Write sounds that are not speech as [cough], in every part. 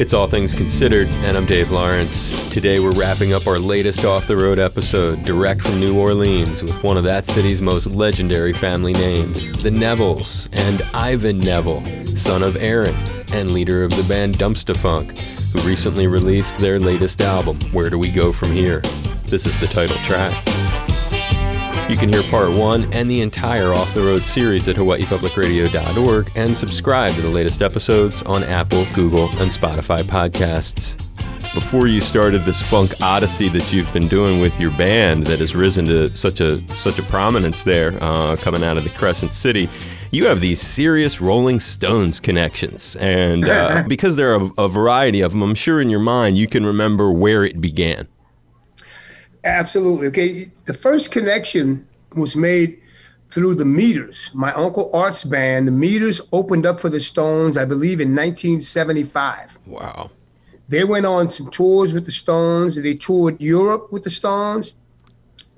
It's All Things Considered, and I'm Dave Lawrence. Today we're wrapping up our latest off the road episode, direct from New Orleans, with one of that city's most legendary family names, the Nevilles, and Ivan Neville, son of Aaron, and leader of the band Dumpstaphunk, who recently released their latest album, Where Do We Go From Here? This is the title track. You can hear part one and the entire Off the Road series at hawaiipublicradio.org and subscribe to the latest episodes on Apple, Google, and Spotify podcasts. Before you started this funk odyssey that you've been doing with your band that has risen to such a such a prominence there, uh, coming out of the Crescent City, you have these serious Rolling Stones connections, and uh, [laughs] because there are a, a variety of them, I'm sure in your mind you can remember where it began. Absolutely. Okay. The first connection was made through the Meters. My uncle Art's band, the Meters opened up for the Stones, I believe, in 1975. Wow. They went on some tours with the Stones. They toured Europe with the Stones,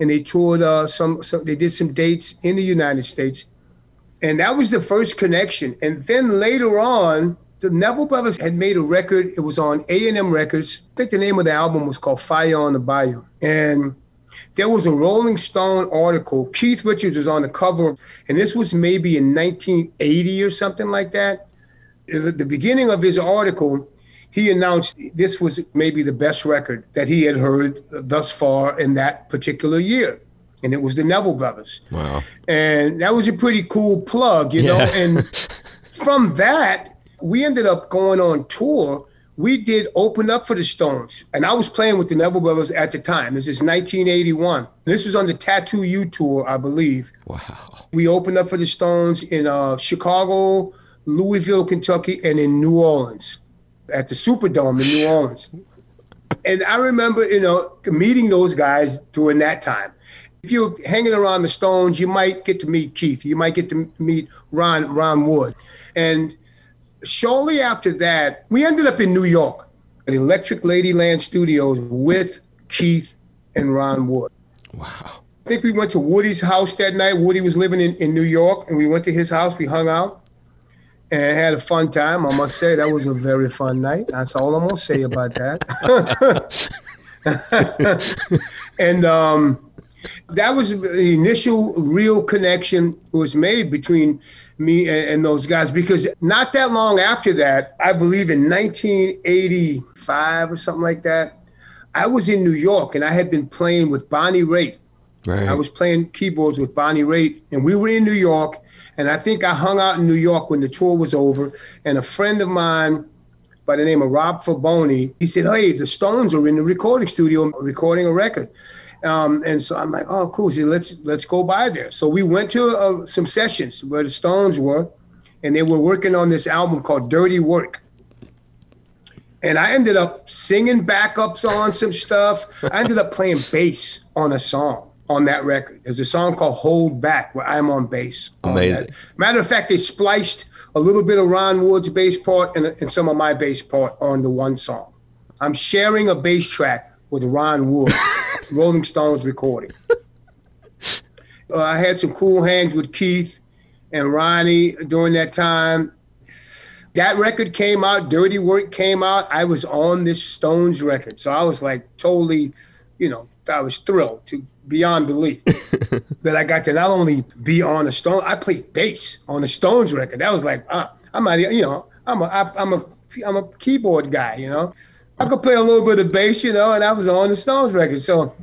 and they toured uh, some, some. They did some dates in the United States, and that was the first connection. And then later on, the Neville Brothers had made a record. It was on A and M Records. I think the name of the album was called Fire on the Bayou. And there was a Rolling Stone article. Keith Richards was on the cover, and this was maybe in 1980 or something like that. At the beginning of his article, he announced this was maybe the best record that he had heard thus far in that particular year. And it was the Neville Brothers. Wow. And that was a pretty cool plug, you know. Yeah. And from that, we ended up going on tour. We did open up for the Stones, and I was playing with the Neville Brothers at the time. This is 1981. This was on the Tattoo You tour, I believe. Wow. We opened up for the Stones in uh, Chicago, Louisville, Kentucky, and in New Orleans at the Superdome in New Orleans. And I remember, you know, meeting those guys during that time. If you're hanging around the Stones, you might get to meet Keith. You might get to meet Ron Ron Wood. And shortly after that, we ended up in New York at Electric Ladyland Studios with Keith and Ron Wood. Wow. I think we went to Woody's house that night. Woody was living in, in New York, and we went to his house. We hung out and had a fun time. I must say that was a very fun night. That's all I'm gonna say about that. [laughs] and um, that was the initial real connection was made between me and, and those guys because not that long after that, I believe in 1985 or something like that, I was in New York and I had been playing with Bonnie Raitt. Right. I was playing keyboards with Bonnie Raitt, and we were in New York. And I think I hung out in New York when the tour was over. And a friend of mine by the name of Rob Fraboni, he said, Hey, the Stones are in the recording studio recording a record. Um, and so I'm like, oh, cool. So let's let's go by there. So we went to uh, some sessions where the Stones were, and they were working on this album called Dirty Work. And I ended up singing backups on some stuff. I ended up playing bass on a song on that record. There's a song called Hold Back where I'm on bass. Amazing. that. Matter of fact, they spliced a little bit of Ron Wood's bass part and, and some of my bass part on the one song. I'm sharing a bass track with Ron Wood, [laughs] Rolling Stones recording. [laughs] Uh, I had some cool hands with Keith and Ronnie during that time. That record came out, Dirty Work came out. I was on this Stones record. So I was like totally, you know, I was thrilled to beyond belief [laughs] that I got to not only be on the Stone, I played bass on the Stones record. That was like, uh, I'm not, you know, I'm a, I, I'm a, I'm a keyboard guy, you know. I could play a little bit of bass, you know, and I was on the Stones record. So,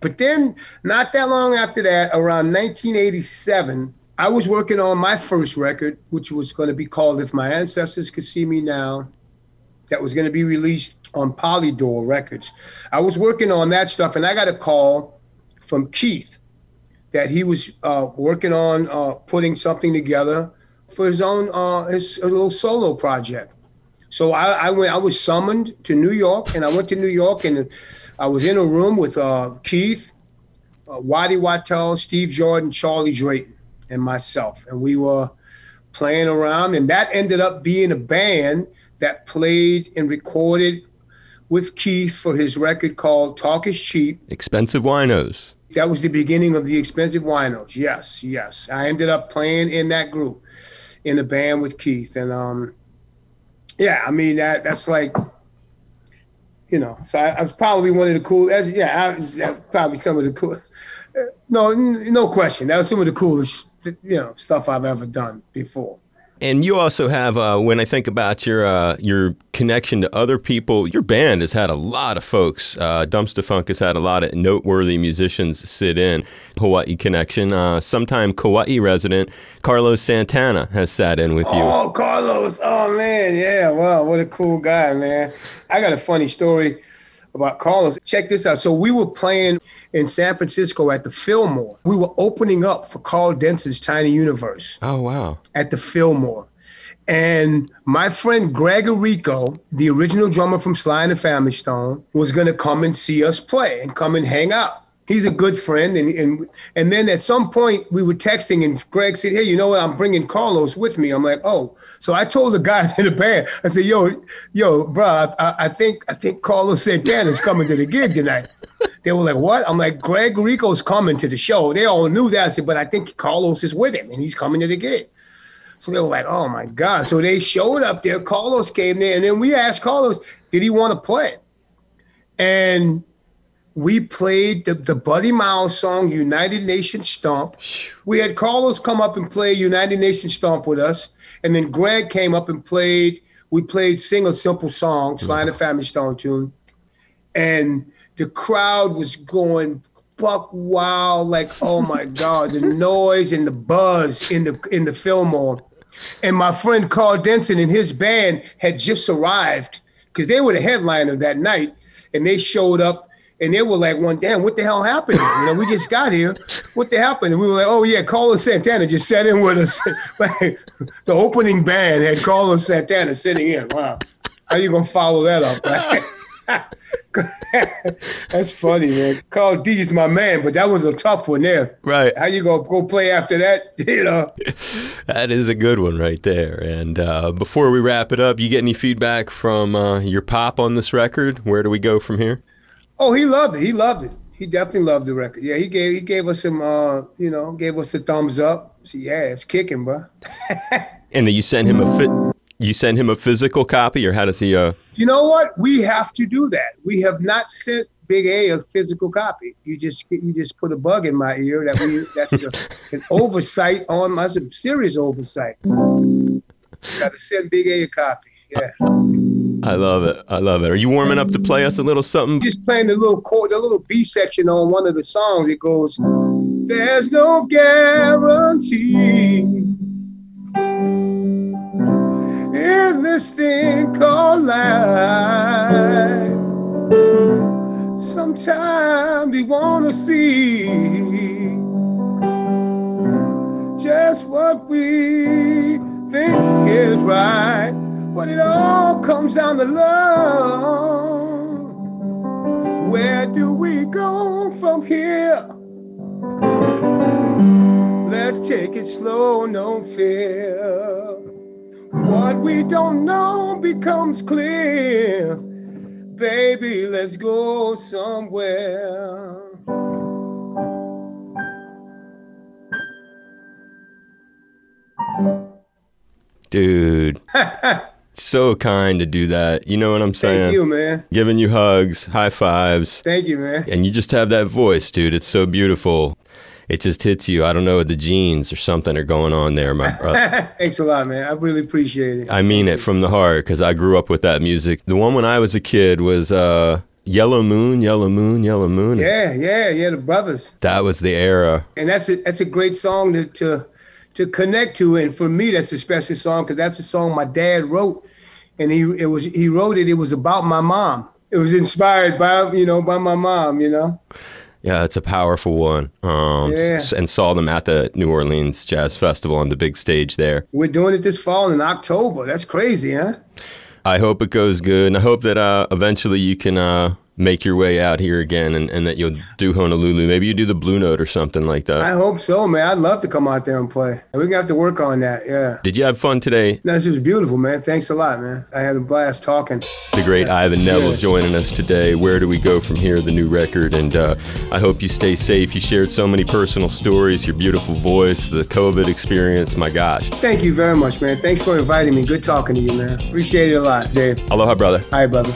but then not that long after that, around 1987, I was working on my first record, which was going to be called If My Ancestors Could See Me Now. That was going to be released on Polydor Records. I was working on that stuff, and I got a call from Keith that he was uh, working on uh, putting something together for his own uh, his, a little solo project. So I, I went. I was summoned to New York, and I went to New York, and I was in a room with uh, Keith, uh, Waddy Wachtel, Steve Jordan, Charlie Drayton, and myself, and we were playing around, and that ended up being a band that played and recorded with Keith for his record called "Talk Is Cheap." X-Pensive Winos. That was the beginning of the X-Pensive Winos. Yes, yes. I ended up playing in that group, in the band with Keith, and um, yeah, I mean that that's like, you know, so I, I was probably one of the cool. As, yeah, I was probably some of the cool. No, no question. That was some of the coolest, you know, stuff I've ever done before. And you also have, uh, when I think about your uh, your connection to other people, your band has had a lot of folks. Uh, Dumpstaphunk has had a lot of noteworthy musicians sit in. Hawaii Connection, uh, sometime Kauai resident Carlos Santana has sat in with you. Oh, Carlos! Oh man, yeah. Wow, what a cool guy, man. I got a funny story about Carlos. Check this out. So we were playing in San Francisco at the Fillmore. We were opening up for Karl Denson's Tiny Universe Oh wow! at the Fillmore. And my friend Greg Errico, the original drummer from Sly and the Family Stone, was going to come and see us play and come and hang out. He's a good friend. And, and, and then at some point we were texting and Greg said, Hey, you know what? I'm bringing Carlos with me. I'm like, Oh, so I told the guy [laughs] in the band, I said, yo, yo, bro, I, I think, I think Carlos Santana's coming to the gig tonight. [laughs] They were like, what? I'm like, Greg Errico's coming to the show. They all knew that. I said, but I think Carlos is with him and he's coming to the gig. So they were like, oh my God. So they showed up there. Carlos came there. And then we asked Carlos, did he want to play? And we played the, the Buddy Miles song, United Nations Stomp. We had Carlos come up and play United Nations Stomp with us. And then Greg came up and played, we played Sing a Simple Song, Sly and the Family Stone tune. And the crowd was going buck wild, like, oh my [laughs] God, the noise and the buzz in the in the Fillmore. And my friend Karl Denson and his band had just arrived because they were the headliner that night. And they showed up and they were like, one damn, what the hell happened? You know, we just got here. What the happened? And we were like, oh yeah, Carlos Santana just sat in with us. [laughs] like, the opening band had Carlos Santana sitting in. Wow. How you gonna follow that up? [laughs] That's funny, man. Carl D is my man, but that was a tough one there. Right. How you gonna go play after that? [laughs] You know. That is a good one right there. And uh, before we wrap it up, you get any feedback from uh, your pop on this record? Where do we go from here? Oh, he loved it. He loved it. He definitely loved the record. Yeah, he gave he gave us some uh, you know, gave us a thumbs up. So yeah, it's kicking, bro. [laughs] And you send him a fit. You send him a physical copy, or how does he? Uh, You know what? We have to do that. We have not sent Big A a physical copy. You just you just put a bug in my ear that we that's a, an [laughs] oversight on my serious oversight. Got to send Big A a copy. Yeah, I love it. I love it. Are you warming up to play us a little something? just playing the little chord, the little B section on one of the songs. It goes, "There's no guarantee in this thing called life." Sometimes we wanna see just what we think is right, but it all comes down to love. Where do we go from here? Let's take it slow, no fear. What we don't know becomes clear. Baby, let's go somewhere. Dude, [laughs] so kind to do that. You know what I'm saying? Thank you, man. Giving you hugs, high fives, Thank you, man. and you just have that voice, dude. It's so beautiful. It just hits you. I don't know, the genes or something are going on there, my brother. [laughs] Thanks a lot, man. I really appreciate it. I mean it from the heart because I grew up with that music. The one when I was a kid was uh, Yellow Moon, Yellow Moon, Yellow Moon. Yeah, yeah, yeah. The brothers, That was the era. and that's a that's a great song to to, to connect to. And for me, that's a special song because that's a song my dad wrote, and he it was he wrote it. It was about my mom. It was inspired by you know by my mom. You know. Yeah, it's a powerful one. Um, Yeah. And saw them at the New Orleans Jazz Festival on the big stage there. We're doing it this fall in October. That's crazy, huh? I hope it goes good, and I hope that uh, eventually you can uh, make your way out here again and, and that you'll do Honolulu. Maybe you do the Blue Note or something like that. I hope so, man. I'd love to come out there and play. We're going to have to work on that. Yeah. Did you have fun today? No, this was beautiful, man. Thanks a lot, man. I had a blast talking. The great Ivan Neville yeah. joining us today. Where do we go from here? The new record. And uh, I hope you stay safe. You shared so many personal stories, your beautiful voice, the COVID experience. My gosh. Thank you very much, man. Thanks for inviting me. Good talking to you, man. Appreciate it a lot, Dave. Aloha, brother. Hi, brother.